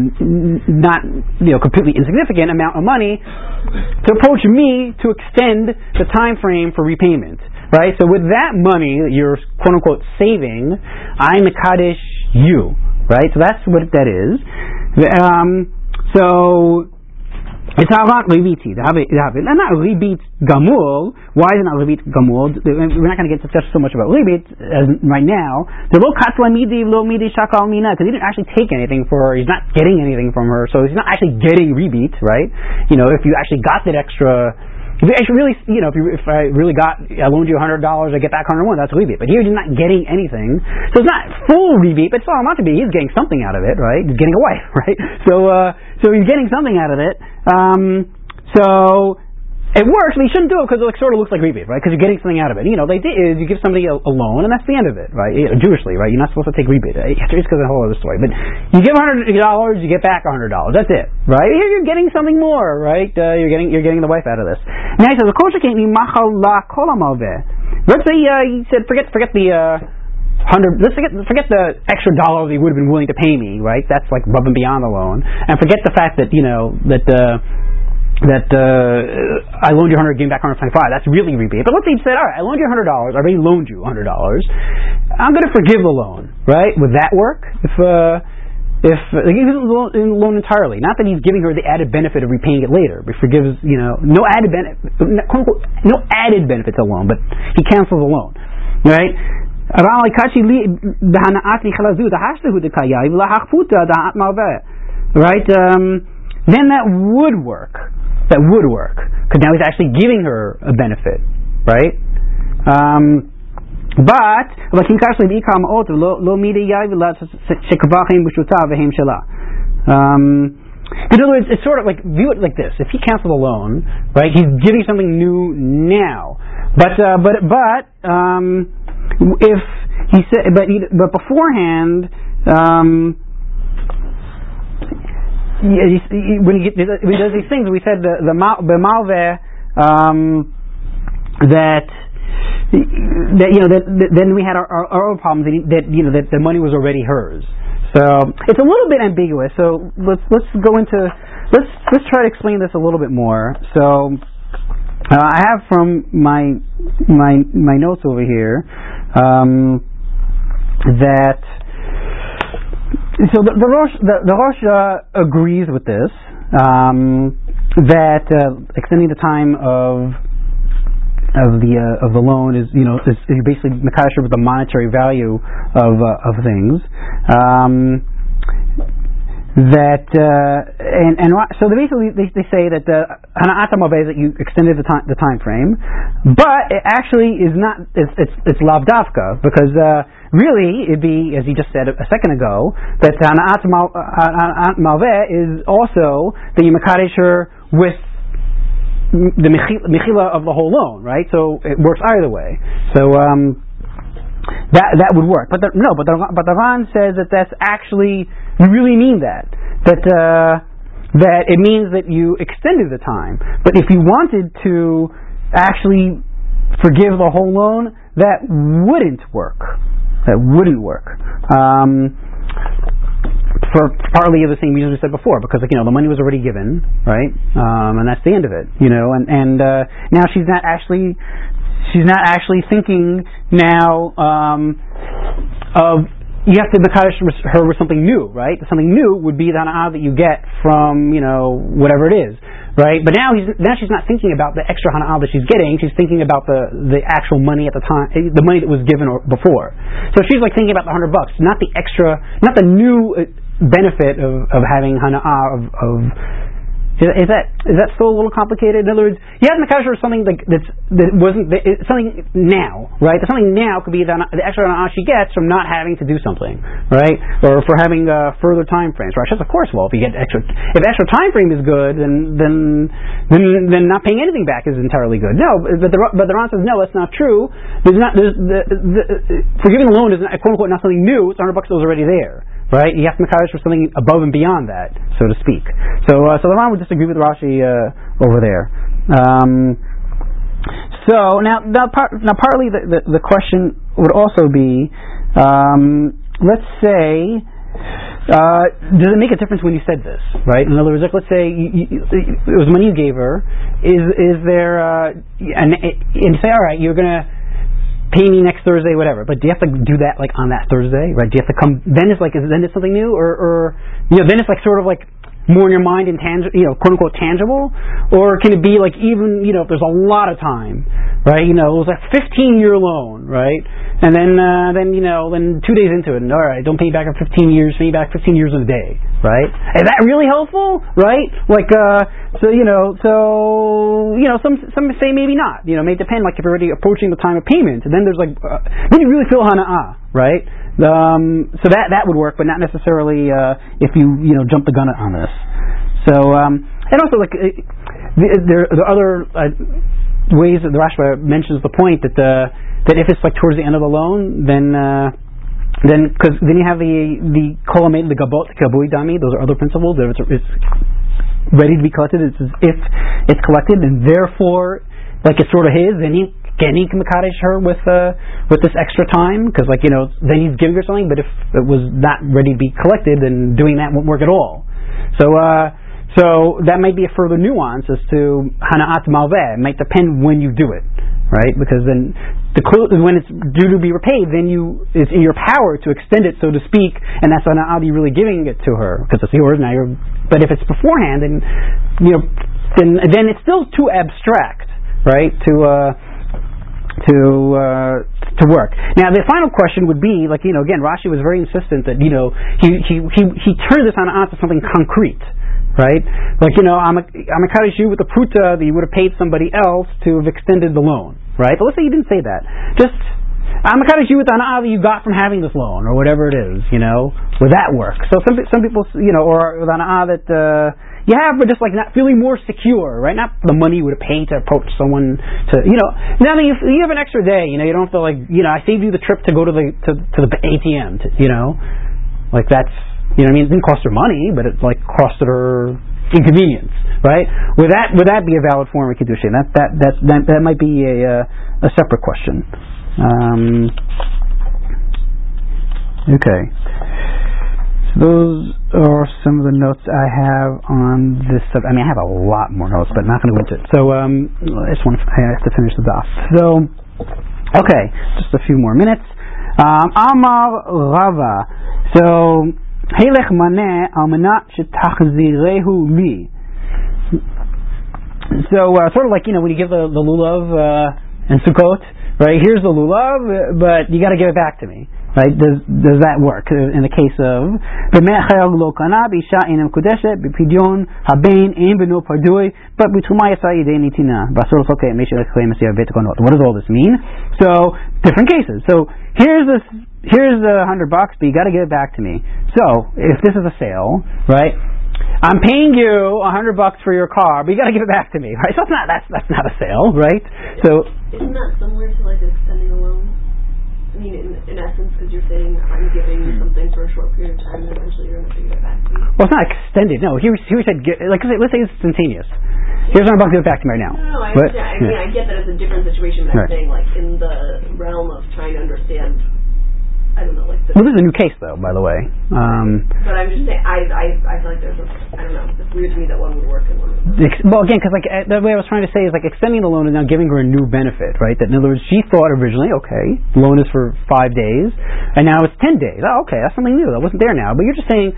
not, you know, completely insignificant amount of money to approach me to extend the time frame for repayment, right? So with that money that you're quote unquote saving, I'm a Kaddish you, right? So that's what that is. Um, so it's not ribiti. They have it. They have it. And not ribit gamur. Why is it not ribit gamur? We're not going to get discuss so much about ribit right now. The lo katla midi lo midi shakal mina because he didn't actually take anything for her. He's not getting anything from her, so he's not actually getting rebate, right? You know, if you actually got that extra if I should really, you know, if, you, if I really got, I loaned you hundred dollars, I get back hundred one. That's a. But here, he's not getting anything, so it's not full rebate, but it's all not to be. He's getting something out of it, right? He's getting a wife, right? So, uh, so he's getting something out of it. Um, so it works, but you shouldn't do it because it sort of looks like rebate, right? Because you're getting something out of it. You know, they did is you give somebody a, a loan, and that's the end of it, right? You know, Jewishly, right? You're not supposed to take rebate. It's because of the whole other story. But you give hundred dollars, you get back hundred dollars. That's it, right? Here you're getting something more, right? Uh, you're getting you're getting the wife out of this. Now he says, "Of course, can't be machal la Let's say uh, he said, forget forget the. Uh, hundred. Let's forget forget the extra dollar he would have been willing to pay me, right? That's like above and beyond the loan, and forget the fact that you know that uh, that uh, I loaned you 100, gave back 125. That's really rebate. But let's say you said, all right, I loaned you $100. I already loaned you $100. I'm going to forgive the loan, right? Would that work? If uh, if like, he the loan entirely, not that he's giving her the added benefit of repaying it later, but forgives, you know, no added benefit, no added benefit to the loan, but he cancels the loan, right? Right? Um, then that would work that would work. Because now he's actually giving her a benefit, right? Um, but um, in other words, it's sort of like view it like this: if he cancels a loan, right, he's giving something new now. But uh, but but um, if he said, but he, but beforehand, um, when he, when he does these things, we said the the, um, that that you know that, that then we had our, our, our problems that, that you know that the money was already hers. So it's a little bit ambiguous. So let's let's go into let's let's try to explain this a little bit more. So uh, I have from my my my notes over here um, that so the, the Rosh, the, the Rosh uh, agrees with this. Um, that uh, extending the time of of the uh, of the loan is you know is, is basically makadosh with the monetary value of uh, of things. Um, that uh, and and so they basically they, they say that the hana'at is that you extended the time the time frame, but it actually is not it's it's, it's lavdavka because uh, really it'd be as you just said a, second ago that hana'at malveh is also the makadesher with the mechila of the whole loan, right? So it works either way. So. Um, that that would work, but the, no, but the, but the Ran says that that's actually you really mean that. That uh, that it means that you extended the time. But if you wanted to actually forgive the whole loan, that wouldn't work. That wouldn't work. Um, for partly the same reason we said before, because you know the money was already given, right? Um, and that's the end of it, you know. And and uh, now she's not actually she's not actually thinking now um, of you have to makadosh her with something new, right? Something new would be the hana'ah that you get from, you know, whatever it is, right? But now he's, now she's not thinking about the extra hana'ah that she's getting. She's thinking about the, the actual money at the time, the money that was given before. So she's like thinking about the hundred bucks, not the extra, not the new uh, benefit of, of having hana'ah of, of is, that is that still a little complicated? In other words, have Makasher something like that's that wasn't that, something now, right? The something now could be the, the extra amount she gets from not having to do something, right? Or for having uh, further time frames. Right? Of course, well, if you get extra, if extra time frame is good, then then then then not paying anything back is entirely good. No, but the but the Ran says no, that's not true. There's not there's the, the, forgiving a loan is not, quote unquote not something new. It's 100 bucks that was already there right? You have to makadosh for something above and beyond that, so to speak. So, uh, so the Ran would disagree with Rashi uh, over there. Um, so now, now, part, now partly the, the, the, question would also be, um, let's say, uh, does it make a difference when you said this, right? In other words, like let's say you, you, it was money you gave her. Is is there uh, and and say, all right, you're gonna pay me next Thursday, whatever. But do you have to do that like on that Thursday, right? Do you have to come? Then it's like, is then it's something new, or, or you know, then it's like sort of like more in your mind and tangible, you know, quote unquote tangible, or can it be like even, you know, if there's a lot of time, right? You know, it was a 15 year loan, right? And then, uh, then you know, then two days into it, and all right, don't pay me back in 15 years, pay me back 15 years in a day, right? Is that really helpful, right? Like, uh, so you know, so you know, some some say maybe not. You know, may depend. Like if you're already approaching the time of payment, and then there's like, uh, then you really feel hana'ah, right? Um, so that that would work, but not necessarily uh, if you you know jump the gun on this. So um, and also like uh, there, are other uh, ways that the Rashba mentions the point that the that if it's like towards the end of the loan, then uh, then because then you have the the kolamed the gabot kabui dami. Those are other principles. It's, it's ready to be collected. It's as if it's collected, and therefore like it's sort of his, then he can he makadesh her with uh, with this extra time? Because like you know, then he's giving her something. But if it was not ready to be collected, then doing that won't work at all. So uh, so that might be a further nuance as to hanaat malveh. It might depend when you do it, right? Because then the clue, is when it's due to be repaid, then you it's in your power to extend it, so to speak, and that's hanaat you really giving it to her because it's yours now. You're, but if it's beforehand, then you know, then then it's still too abstract, right? To uh, to uh, to work. Now, the final question would be, like you know, again, Rashi was very insistent that you know he he he, he turned this on onto something concrete, right? Like you know, I'm a I'm a kaddish with a pruta that you would have paid somebody else to have extended the loan, right? But let's say you didn't say that. Just I'm a kaddish you with an that you got from having this loan or whatever it is, you know. Would that work? So some some people, you know, or with an that. Uh, you have, but just like not feeling more secure, right? Not the money you would paid to approach someone to, you know. Now that you, you have an extra day, you know, you don't feel like, you know, I saved you the trip to go to the to, to the ATM, to, you know, like that's, you know, I mean, it didn't cost her money, but it like costed her inconvenience, right? Would that would that be a valid form of kiddushin? That that that that, that might be a uh, a separate question. Um, okay. Those are some of the notes I have on this. Subject. I mean, I have a lot more notes, but not going to go into it. So um, I just want to, I have to finish this off. So, okay, just a few more minutes. Um, Amar Rava. So, Helech maneh almanat shetachzirehu li. so uh, sort of like you know when you give the, the lulav uh, and Sukkot, right? Here's the lulav, but you got to give it back to me. Right? Does does that work in the case of but What does all this mean? So different cases. So here's this here's the hundred bucks, but you got to give it back to me. So if this is a sale, right? I'm paying you a hundred bucks for your car, but you got to give it back to me, right? So that's not that's that's not a sale, right? So isn't that similar to like extending a loan? I mean, in, in essence, because you're saying I'm giving you something for a short period of time, and eventually you're going to give it back to me. Well, it's not extended. No, here, here we said like let's say it's instantaneous. Here's what I'm about to give back to me right now. No, no, I, But- understand. I mean, yeah. I get that it's a different situation, but Right. I'm saying like in the realm of trying to understand. I don't know, like the. Well, this is a new case, though, by the way. Um, But I'm just saying, I I I feel like there's a I don't know. It's weird to me that one would work and one would. the ex- well, again, because like uh, the way I was trying to say is like extending the loan is now giving her a new benefit, right? That in other words, she thought originally, okay, the loan is for five days, and now it's ten days. Oh, okay, that's something new. That wasn't there now. But you're just saying,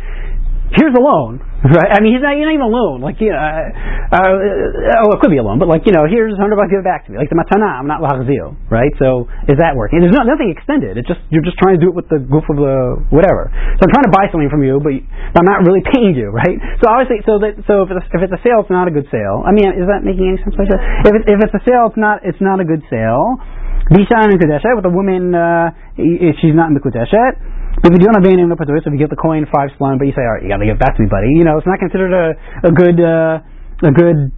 here's a loan, right? I mean, he's not, he's not even alone. Like, you know, uh, uh, oh, it could be a loan, but like, you know, here's a hundred bucks, give it back to me. Like the matana, I'm not lahazil, right? So is that working? There's not, nothing extended. It's just you're just trying to do it with the goof of the whatever. So I'm trying to buy something from you, but I'm not really paying you, right? So obviously, so that so if it's, if it's a sale, it's not a good sale. I mean, is that making any sense? Like that? If it, if it's a sale, it's not it's not a good sale. Bishan and Kudeshet with a woman, uh, if she's not in the Kudeshet. If you do not in the so if you get the kohen five selaim, but you say, all right, you got to give it back to me, buddy. You know, it's not considered a, a good uh, a good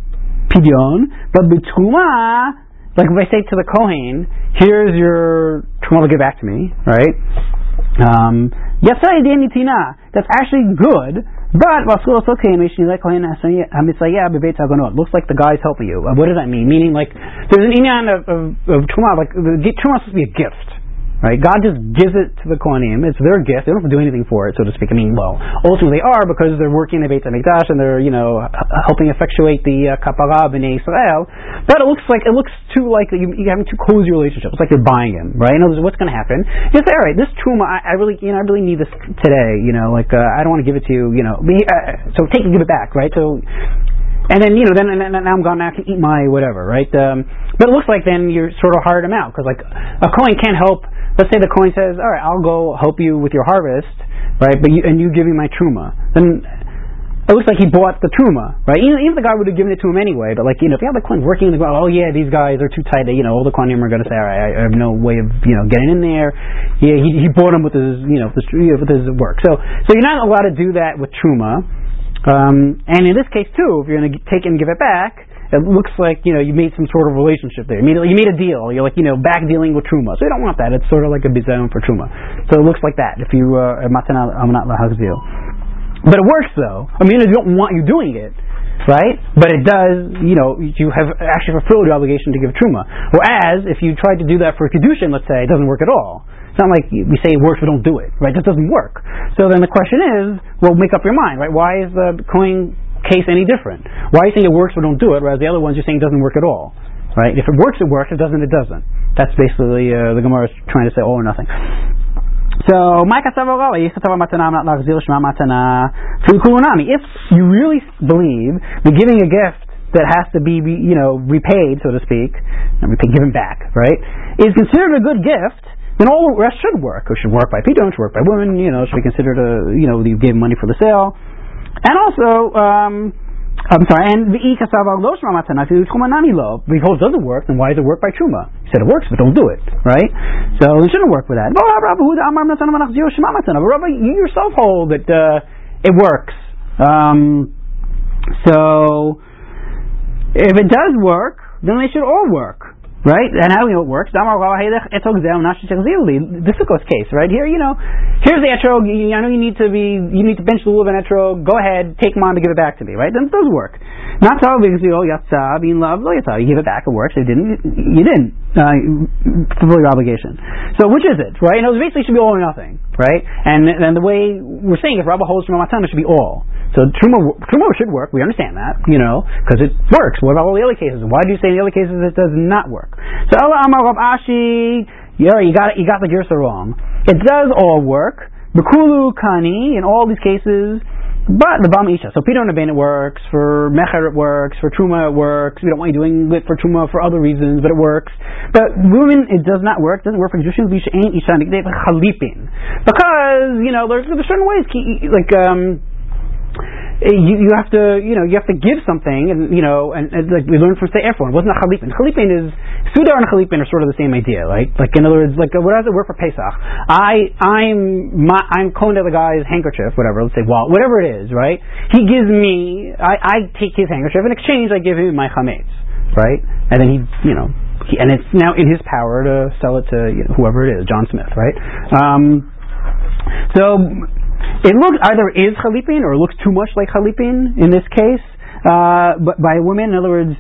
pidyon. But b'truma, like if I say to the kohen, here's your truma to give back to me, right? Um. That's actually good. But came Looks like the guy's helping you. Uh, What does that mean? Meaning, like, there's an inyan of, of, of. Like, the truma is supposed to be a gift, right? God just gives it to the kohanim. It's their gift. They don't have to do anything for it, so to speak. I mean, well, ultimately they are because they're working in the Beit Hamikdash and they're, you know, helping effectuate the uh, kapara Israel. But it looks like it looks too like you, you're having too cozy relationship. It's like you're buying him, right? In other words, what's going to happen? You say, all right, this truma, I, I really, you know, I really need this today. You know, like uh, I don't want to give it to you. You know, me, uh, so take and give it back, right? So and then you know, then and now I'm gone. Now I can eat my whatever, right? Um, but it looks like then you're sort of hired him out because like a kohen can't help. Let's say the kohen says, "All right, I'll go help you with your harvest," right? But you and you give me my truma. Then it looks like he bought the truma, right? Even, even the guy would have given it to him anyway. But like you know, if you have the kohen working in the ground, oh yeah, these guys are too tight. You know, all the kohanim are going to say, "All right, I, I have no way of you know getting in there." Yeah, he he bought him with his you know with his, with his work. So so you're not allowed to do that with truma. Um, and in this case too, if you're going to take it and give it back, it looks like you know you made some sort of relationship there. You made, you made a deal. You're like you know back dealing with truma. So you don't want that. It's sort of like a bizon for truma. So it looks like that. If you uh, matana amanat lahazil. But it works though. I mean, they don't want you doing it, right? But it does. You know, you have actually fulfilled your obligation to give truma. Whereas if you tried to do that for a kedushin, let's say, it doesn't work at all. It's not like we say it works, but don't do it, right? That doesn't work. So then the question is, well, make up your mind, right? Why is the kohen case any different? Why are you saying it works, but don't do it, whereas the other ones you're saying it doesn't work at all, right? If it works, it works. If it doesn't, it doesn't. That's basically uh, the Gemara is trying to say all or nothing. So. If you really believe that giving a gift that has to be, you know, repaid, so to speak, and given back, right, is considered a good gift, then all the rest should work. It should work by people, it should work by women, you know, it should be considered a, you know, you gave money for the sale. And also, um, I'm sorry, and the. Because it doesn't work, then why does it work by truma? He said it works, but don't do it, right? So it shouldn't work with that. But Rabbi, you yourself hold that uh, it works. Um, so if it does work, then they should all work. Right? And how do we know it works? Difficult case, right? Here, you know, here's the etrog. I know you need to be, you need to bench the lulav and etrog. Go ahead, take mine to give it back to me, right? Then it does work. Not so because you know, yatsa, being love, lo yatsa. You give it back, it works. It didn't, you didn't. Uh, fulfill your obligation. So which is it, right? And it basically should be all or nothing, right? And and the way we're saying if Rabba holds from Matana, it should be all. So truma truma should work. We understand that, you know, because it works. What about all the other cases? Why do you say in the other cases it does not work? So Ela Amar Rav Ashi, yeah, you got it, you got the girsa wrong. It does all work. Bekulu kani in all these cases. But the Bama Isha. So Pidon Aben it works, for Mecher it works, for Truma it works. We don't want you doing it for Truma for other reasons, but it works. But women, it does not work. It doesn't work for Kedushin, Bisha, ain't Isha, Chalipin. Because, you know, there's, there's certain ways, like, um, you, you have to you know you have to give something and you know and, and like we learned from say Ephron it wasn't a chalipin. Chalipin is sudar and chalipin are sort of the same idea like like in other words like what does it work for Pesach? I I'm my, I'm calling to the guy's handkerchief whatever let's say whatever it is right? He gives me I, I take his handkerchief. In exchange I give him my chametz right? And then he you know he, and it's now in his power to sell it to you know, whoever it is John Smith right? Um, so it looks either is chalipin or it looks too much like chalipin in this case, uh, but by a woman. In other words,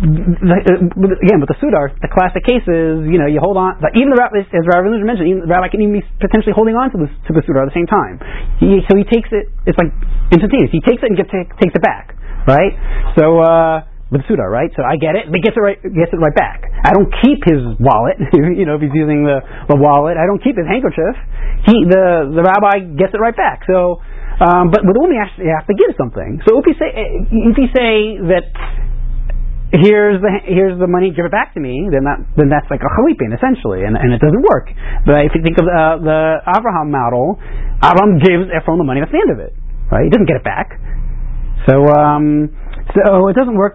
again, with the sudar, the classic case is, you know, you hold on, even the rabbi, as Rabbi Linzer mentioned, even the rabbi can even be potentially holding on to the, to the sudar at the same time. He, so he takes it, it's like instantaneous. He takes it and gets, takes it back, right? So, uh, with Sudar, right? So I get it, but gets it right, gets it right back. I don't keep his wallet, you know, if he's using the, the wallet. I don't keep his handkerchief. He, the, the rabbi gets it right back. So, um, but with woman, you have to give something. So if you say, if you say that here's the here's the money, give it back to me, then that then that's like a chalipin essentially, and, and it doesn't work. But if you think of uh, the Abraham model, Abraham gives Ephron the money. That's the end of it, right? He doesn't get it back. So um, so it doesn't work.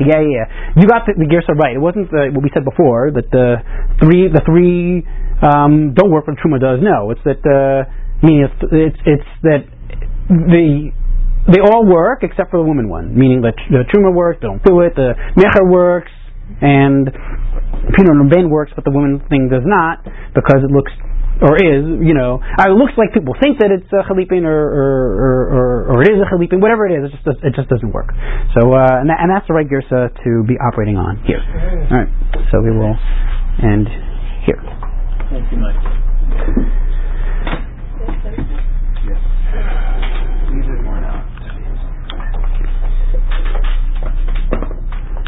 Yeah, yeah. You got the, the girsa right. It wasn't the, what we said before that the three the three um, don't work, but truma does. No, it's that uh, meaning it's, it's it's that the they all work except for the woman one, meaning that the truma works, don't do it. The mecher works, and Pinot Ben works, but the woman thing does not because it looks or is, you know, it looks like people think that it's a chalipin or, or, or, or, it is a chalipin, whatever it is, it just, does, it just doesn't work. So, uh, and, that, and, that's the right girsa to be operating on here. All right, so we will end here. Thank you, Mike.